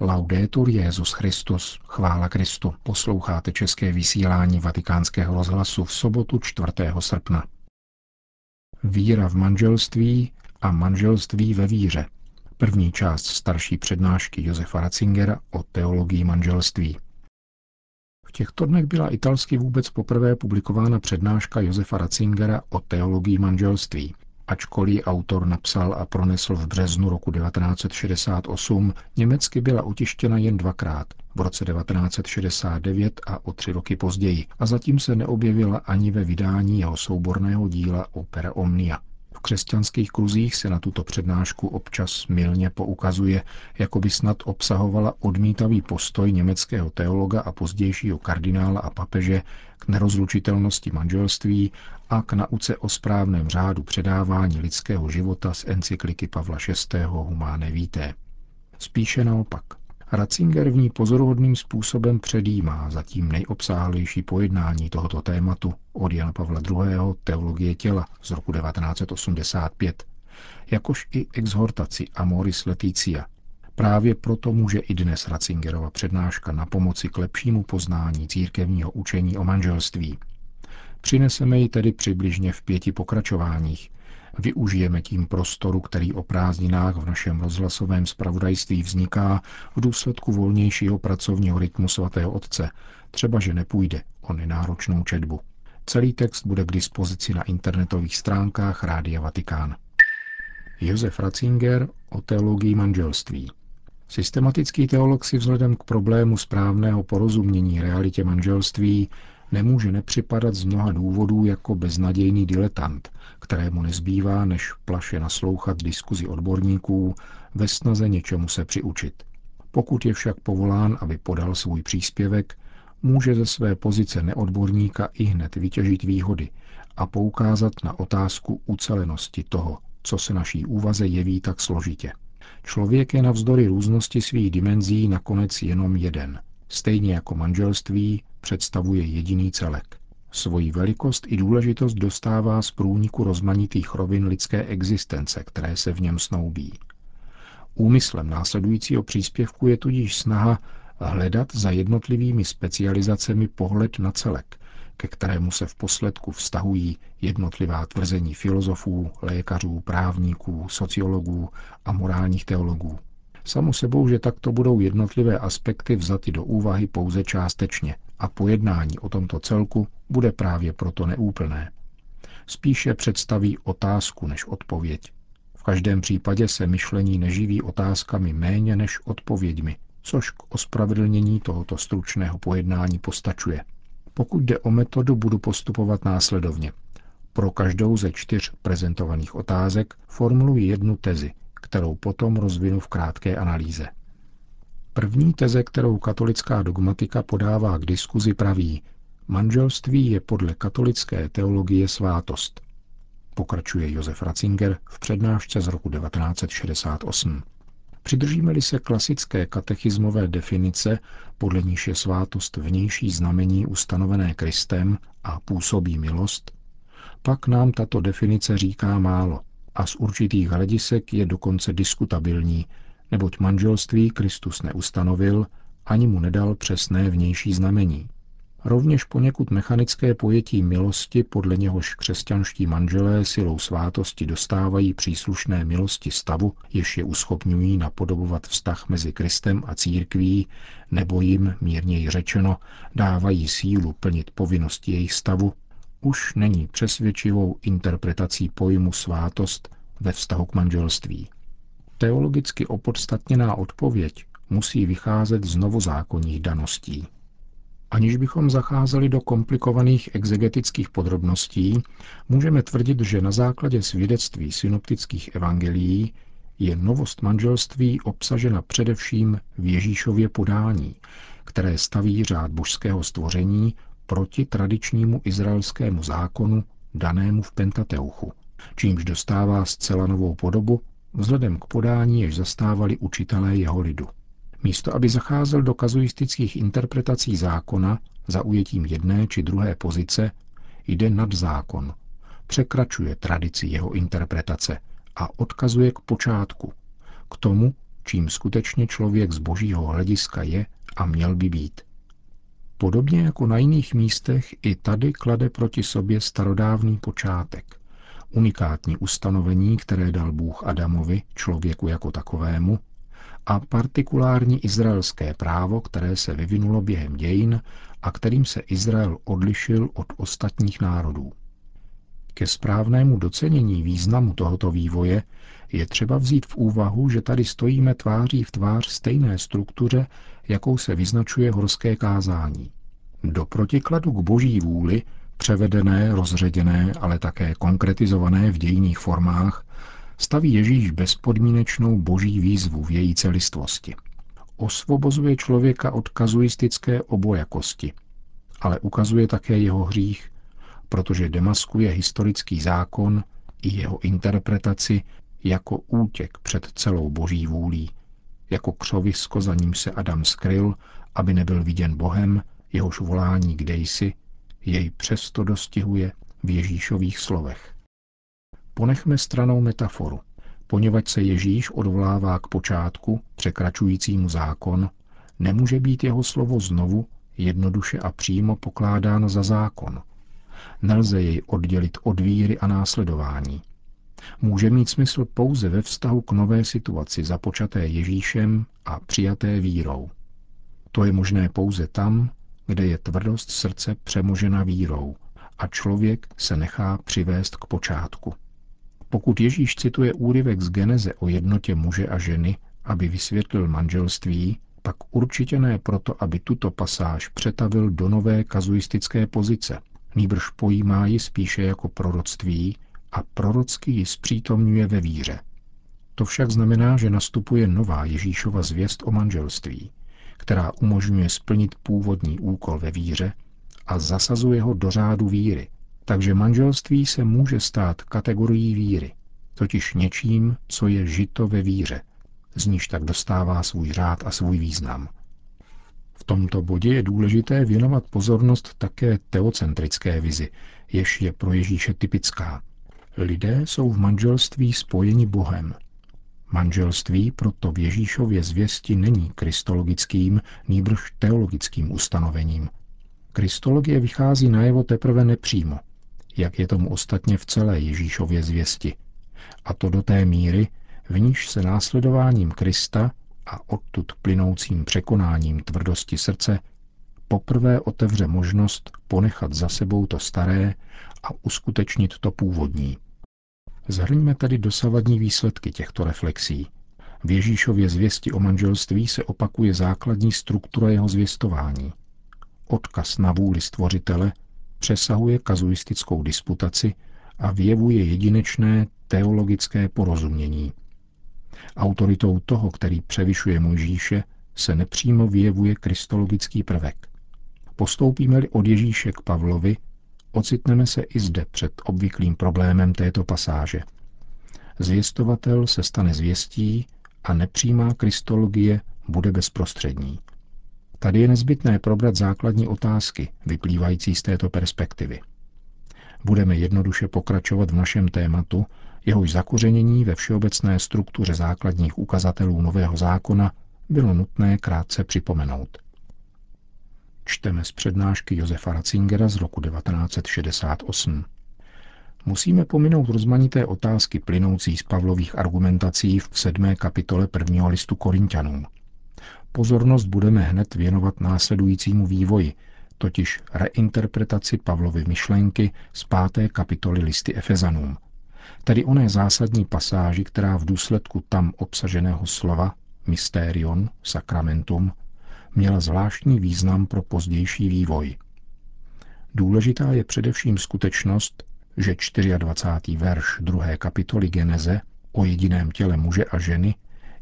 Laudetur Jezus Christus, chvála Kristu. Posloucháte české vysílání Vatikánského rozhlasu v sobotu 4. srpna. Víra v manželství a manželství ve víře. První část starší přednášky Josefa Ratzingera o teologii manželství. V těchto dnech byla italsky vůbec poprvé publikována přednáška Josefa Ratzingera o teologii manželství – Ačkoliv autor napsal a pronesl v březnu roku 1968, německy byla utištěna jen dvakrát, v roce 1969 a o tři roky později, a zatím se neobjevila ani ve vydání jeho souborného díla Opera Omnia. V křesťanských kruzích se na tuto přednášku občas milně poukazuje, jako by snad obsahovala odmítavý postoj německého teologa a pozdějšího kardinála a papeže k nerozlučitelnosti manželství a k nauce o správném řádu předávání lidského života z encykliky Pavla VI. Humáne Vitae. Spíše naopak. Ratzinger v ní pozoruhodným způsobem předjímá zatím nejobsáhlejší pojednání tohoto tématu od Jana Pavla II. Teologie těla z roku 1985, jakož i exhortaci Amoris Leticia. Právě proto může i dnes Ratzingerova přednáška na pomoci k lepšímu poznání církevního učení o manželství. Přineseme ji tedy přibližně v pěti pokračováních, Využijeme tím prostoru, který o prázdninách v našem rozhlasovém spravodajství vzniká v důsledku volnějšího pracovního rytmu svatého otce, třeba že nepůjde o nenáročnou četbu. Celý text bude k dispozici na internetových stránkách Rádia Vatikán. Josef Ratzinger o teologii manželství. Systematický teolog si vzhledem k problému správného porozumění realitě manželství nemůže nepřipadat z mnoha důvodů jako beznadějný diletant, kterému nezbývá, než plaše naslouchat diskuzi odborníků ve snaze něčemu se přiučit. Pokud je však povolán, aby podal svůj příspěvek, může ze své pozice neodborníka i hned vytěžit výhody a poukázat na otázku ucelenosti toho, co se naší úvaze jeví tak složitě. Člověk je navzdory různosti svých dimenzí nakonec jenom jeden. Stejně jako manželství představuje jediný celek. Svoji velikost i důležitost dostává z průniku rozmanitých rovin lidské existence, které se v něm snoubí. Úmyslem následujícího příspěvku je tudíž snaha hledat za jednotlivými specializacemi pohled na celek, ke kterému se v posledku vztahují jednotlivá tvrzení filozofů, lékařů, právníků, sociologů a morálních teologů. Samo sebou, že takto budou jednotlivé aspekty vzaty do úvahy pouze částečně a pojednání o tomto celku bude právě proto neúplné. Spíše představí otázku než odpověď. V každém případě se myšlení neživí otázkami méně než odpověďmi, což k ospravedlnění tohoto stručného pojednání postačuje. Pokud jde o metodu, budu postupovat následovně. Pro každou ze čtyř prezentovaných otázek formuluji jednu tezi, kterou potom rozvinu v krátké analýze. První teze, kterou katolická dogmatika podává k diskuzi, praví, manželství je podle katolické teologie svátost. Pokračuje Josef Ratzinger v přednášce z roku 1968. Přidržíme-li se klasické katechismové definice, podle níž je svátost vnější znamení ustanovené Kristem a působí milost, pak nám tato definice říká málo a z určitých hledisek je dokonce diskutabilní, neboť manželství Kristus neustanovil, ani mu nedal přesné vnější znamení. Rovněž poněkud mechanické pojetí milosti, podle něhož křesťanští manželé silou svátosti dostávají příslušné milosti stavu, jež je uschopňují napodobovat vztah mezi Kristem a církví, nebo jim, mírněji řečeno, dávají sílu plnit povinnosti jejich stavu, už není přesvědčivou interpretací pojmu svátost ve vztahu k manželství. Teologicky opodstatněná odpověď musí vycházet z novozákonních daností. Aniž bychom zacházeli do komplikovaných exegetických podrobností, můžeme tvrdit, že na základě svědectví synoptických evangelií je novost manželství obsažena především v Ježíšově podání, které staví řád božského stvoření proti tradičnímu izraelskému zákonu danému v Pentateuchu, čímž dostává zcela novou podobu vzhledem k podání, jež zastávali učitelé jeho lidu. Místo, aby zacházel do kazuistických interpretací zákona za ujetím jedné či druhé pozice, jde nad zákon, překračuje tradici jeho interpretace a odkazuje k počátku, k tomu, čím skutečně člověk z božího hlediska je a měl by být. Podobně jako na jiných místech, i tady klade proti sobě starodávný počátek, unikátní ustanovení, které dal Bůh Adamovi, člověku jako takovému, a partikulární izraelské právo, které se vyvinulo během dějin a kterým se Izrael odlišil od ostatních národů. Ke správnému docenění významu tohoto vývoje je třeba vzít v úvahu, že tady stojíme tváří v tvář stejné struktuře, jakou se vyznačuje horské kázání. Do protikladu k boží vůli, převedené, rozředěné, ale také konkretizované v dějných formách, staví Ježíš bezpodmínečnou boží výzvu v její celistvosti. Osvobozuje člověka od kazuistické obojakosti, ale ukazuje také jeho hřích, protože demaskuje historický zákon i jeho interpretaci jako útěk před celou boží vůlí, jako křovisko, za ním se Adam skryl, aby nebyl viděn Bohem, jehož volání kde jsi, jej přesto dostihuje v Ježíšových slovech. Ponechme stranou metaforu, poněvadž se Ježíš odvolává k počátku, překračujícímu zákon, nemůže být jeho slovo znovu jednoduše a přímo pokládáno za zákon. Nelze jej oddělit od víry a následování. Může mít smysl pouze ve vztahu k nové situaci započaté Ježíšem a přijaté vírou. To je možné pouze tam, kde je tvrdost srdce přemožena vírou a člověk se nechá přivést k počátku. Pokud Ježíš cituje úryvek z Geneze o jednotě muže a ženy, aby vysvětlil manželství, pak určitě ne proto, aby tuto pasáž přetavil do nové kazuistické pozice. Nýbrž pojímá ji spíše jako proroctví a prorocky ji zpřítomňuje ve víře. To však znamená, že nastupuje nová Ježíšova zvěst o manželství, která umožňuje splnit původní úkol ve víře a zasazuje ho do řádu víry, takže manželství se může stát kategorií víry, totiž něčím, co je žito ve víře, z níž tak dostává svůj řád a svůj význam. V tomto bodě je důležité věnovat pozornost také teocentrické vizi, jež je pro Ježíše typická. Lidé jsou v manželství spojeni Bohem. Manželství proto v Ježíšově zvěsti není kristologickým, nýbrž teologickým ustanovením. Kristologie vychází najevo teprve nepřímo, jak je tomu ostatně v celé Ježíšově zvěsti. A to do té míry, v níž se následováním Krista a odtud plynoucím překonáním tvrdosti srdce poprvé otevře možnost ponechat za sebou to staré a uskutečnit to původní. Zhrňme tedy dosavadní výsledky těchto reflexí. V Ježíšově zvěsti o manželství se opakuje základní struktura jeho zvěstování. Odkaz na vůli stvořitele přesahuje kazuistickou disputaci a vyjevuje jedinečné teologické porozumění. Autoritou toho, který převyšuje Mojžíše, se nepřímo vyjevuje kristologický prvek. Postoupíme-li od Ježíše k Pavlovi, ocitneme se i zde před obvyklým problémem této pasáže. Zvěstovatel se stane zvěstí a nepřímá kristologie bude bezprostřední. Tady je nezbytné probrat základní otázky, vyplývající z této perspektivy. Budeme jednoduše pokračovat v našem tématu, jehož zakořenění ve všeobecné struktuře základních ukazatelů Nového zákona bylo nutné krátce připomenout. Čteme z přednášky Josefa Ratzingera z roku 1968. Musíme pominout rozmanité otázky plynoucí z Pavlových argumentací v sedmé kapitole prvního listu Korintianům. Pozornost budeme hned věnovat následujícímu vývoji, totiž reinterpretaci Pavlovy myšlenky z páté kapitoly listy Efezanům, tedy oné zásadní pasáži, která v důsledku tam obsaženého slova mysterion, sakramentum, měla zvláštní význam pro pozdější vývoj. Důležitá je především skutečnost, že 24. verš druhé kapitoly Geneze o jediném těle muže a ženy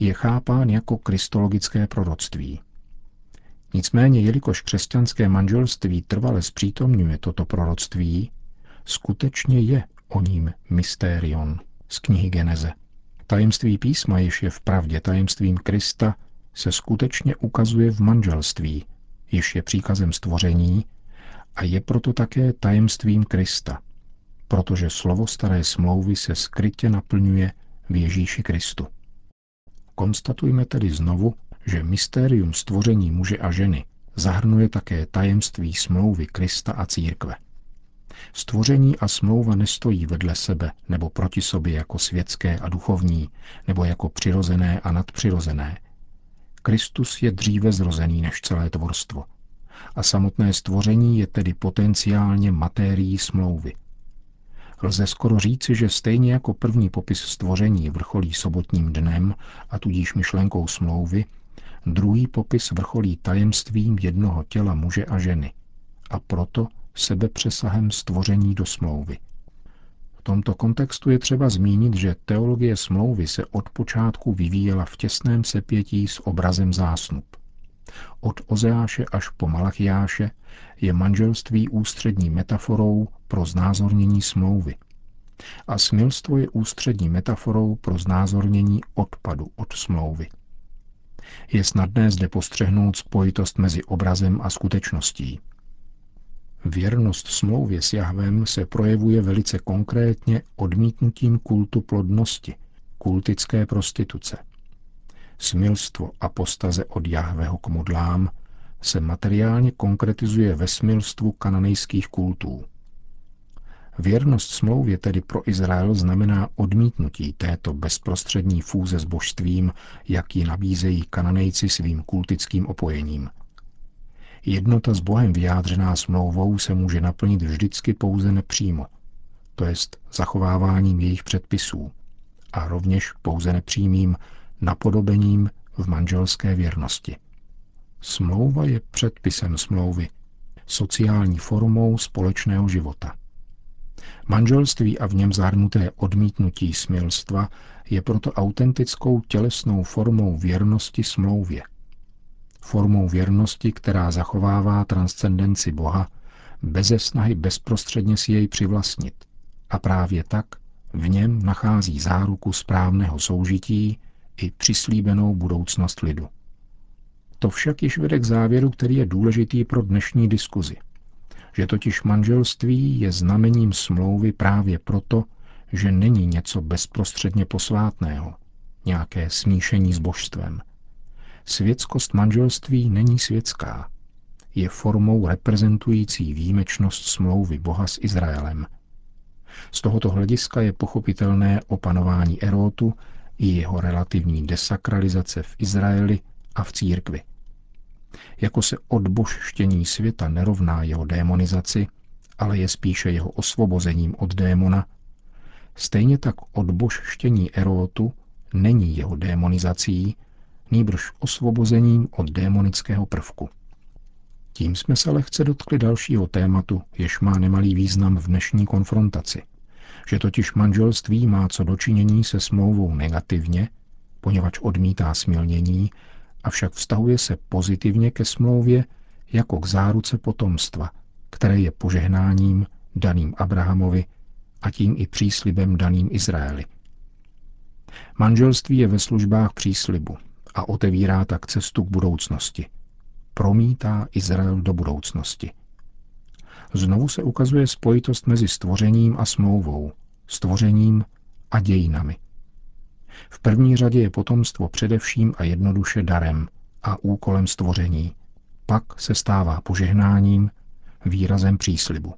je chápán jako kristologické proroctví. Nicméně, jelikož křesťanské manželství trvale zpřítomňuje toto proroctví, skutečně je o ním mysterion z knihy Geneze. Tajemství písma, jež je v pravdě tajemstvím Krista, se skutečně ukazuje v manželství, jež je příkazem stvoření a je proto také tajemstvím Krista, protože slovo staré smlouvy se skrytě naplňuje v Ježíši Kristu. Konstatujme tedy znovu, že mystérium stvoření muže a ženy zahrnuje také tajemství smlouvy Krista a církve. Stvoření a smlouva nestojí vedle sebe nebo proti sobě jako světské a duchovní, nebo jako přirozené a nadpřirozené. Kristus je dříve zrozený než celé tvorstvo. A samotné stvoření je tedy potenciálně matérií smlouvy. Lze skoro říci, že stejně jako první popis stvoření vrcholí sobotním dnem a tudíž myšlenkou smlouvy, druhý popis vrcholí tajemstvím jednoho těla muže a ženy. A proto sebepřesahem stvoření do smlouvy. V tomto kontextu je třeba zmínit, že teologie smlouvy se od počátku vyvíjela v těsném sepětí s obrazem zásnub. Od Ozeáše až po Malachiáše je manželství ústřední metaforou pro znázornění smlouvy. A smilstvo je ústřední metaforou pro znázornění odpadu od smlouvy. Je snadné zde postřehnout spojitost mezi obrazem a skutečností. Věrnost smlouvě s Jahvem se projevuje velice konkrétně odmítnutím kultu plodnosti, kultické prostituce. Smilstvo a postaze od Jahveho k modlám se materiálně konkretizuje ve smilstvu kananejských kultů. Věrnost smlouvě tedy pro Izrael znamená odmítnutí této bezprostřední fůze s božstvím, jak ji nabízejí kananejci svým kultickým opojením. Jednota s Bohem vyjádřená smlouvou se může naplnit vždycky pouze nepřímo, to jest zachováváním jejich předpisů, a rovněž pouze nepřímým napodobením v manželské věrnosti. Smlouva je předpisem smlouvy, sociální formou společného života. Manželství a v něm zahrnuté odmítnutí smilstva je proto autentickou tělesnou formou věrnosti smlouvě – formou věrnosti, která zachovává transcendenci Boha, beze snahy bezprostředně si jej přivlastnit. A právě tak v něm nachází záruku správného soužití i přislíbenou budoucnost lidu. To však již vede k závěru, který je důležitý pro dnešní diskuzi. Že totiž manželství je znamením smlouvy právě proto, že není něco bezprostředně posvátného, nějaké smíšení s božstvem, Světskost manželství není světská. Je formou reprezentující výjimečnost smlouvy Boha s Izraelem. Z tohoto hlediska je pochopitelné opanování erótu i jeho relativní desakralizace v Izraeli a v církvi. Jako se odbožštění světa nerovná jeho démonizaci, ale je spíše jeho osvobozením od démona, stejně tak odbožštění erótu není jeho démonizací, nýbrž osvobozením od démonického prvku. Tím jsme se lehce dotkli dalšího tématu, jež má nemalý význam v dnešní konfrontaci. Že totiž manželství má co dočinění se smlouvou negativně, poněvadž odmítá smilnění, avšak vztahuje se pozitivně ke smlouvě jako k záruce potomstva, které je požehnáním daným Abrahamovi a tím i příslibem daným Izraeli. Manželství je ve službách příslibu, a otevírá tak cestu k budoucnosti. Promítá Izrael do budoucnosti. Znovu se ukazuje spojitost mezi stvořením a smlouvou, stvořením a dějinami. V první řadě je potomstvo především a jednoduše darem a úkolem stvoření. Pak se stává požehnáním, výrazem příslibu.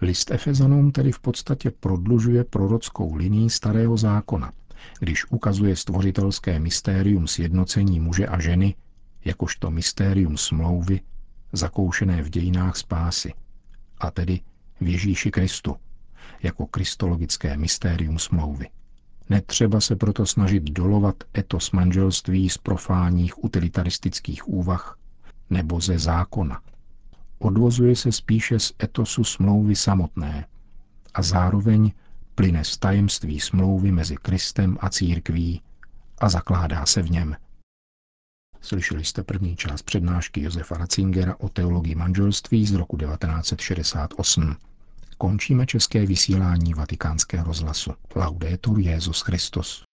List Efezanům tedy v podstatě prodlužuje prorockou linii starého zákona – když ukazuje stvořitelské mystérium sjednocení muže a ženy, jakožto mystérium smlouvy, zakoušené v dějinách spásy, a tedy v Ježíši Kristu, jako kristologické mystérium smlouvy. Netřeba se proto snažit dolovat etos manželství z profánních utilitaristických úvah nebo ze zákona. Odvozuje se spíše z etosu smlouvy samotné a zároveň plyne z tajemství smlouvy mezi Kristem a církví a zakládá se v něm. Slyšeli jste první část přednášky Josefa Ratzingera o teologii manželství z roku 1968. Končíme české vysílání vatikánského rozhlasu. Laudetur Jezus Christus.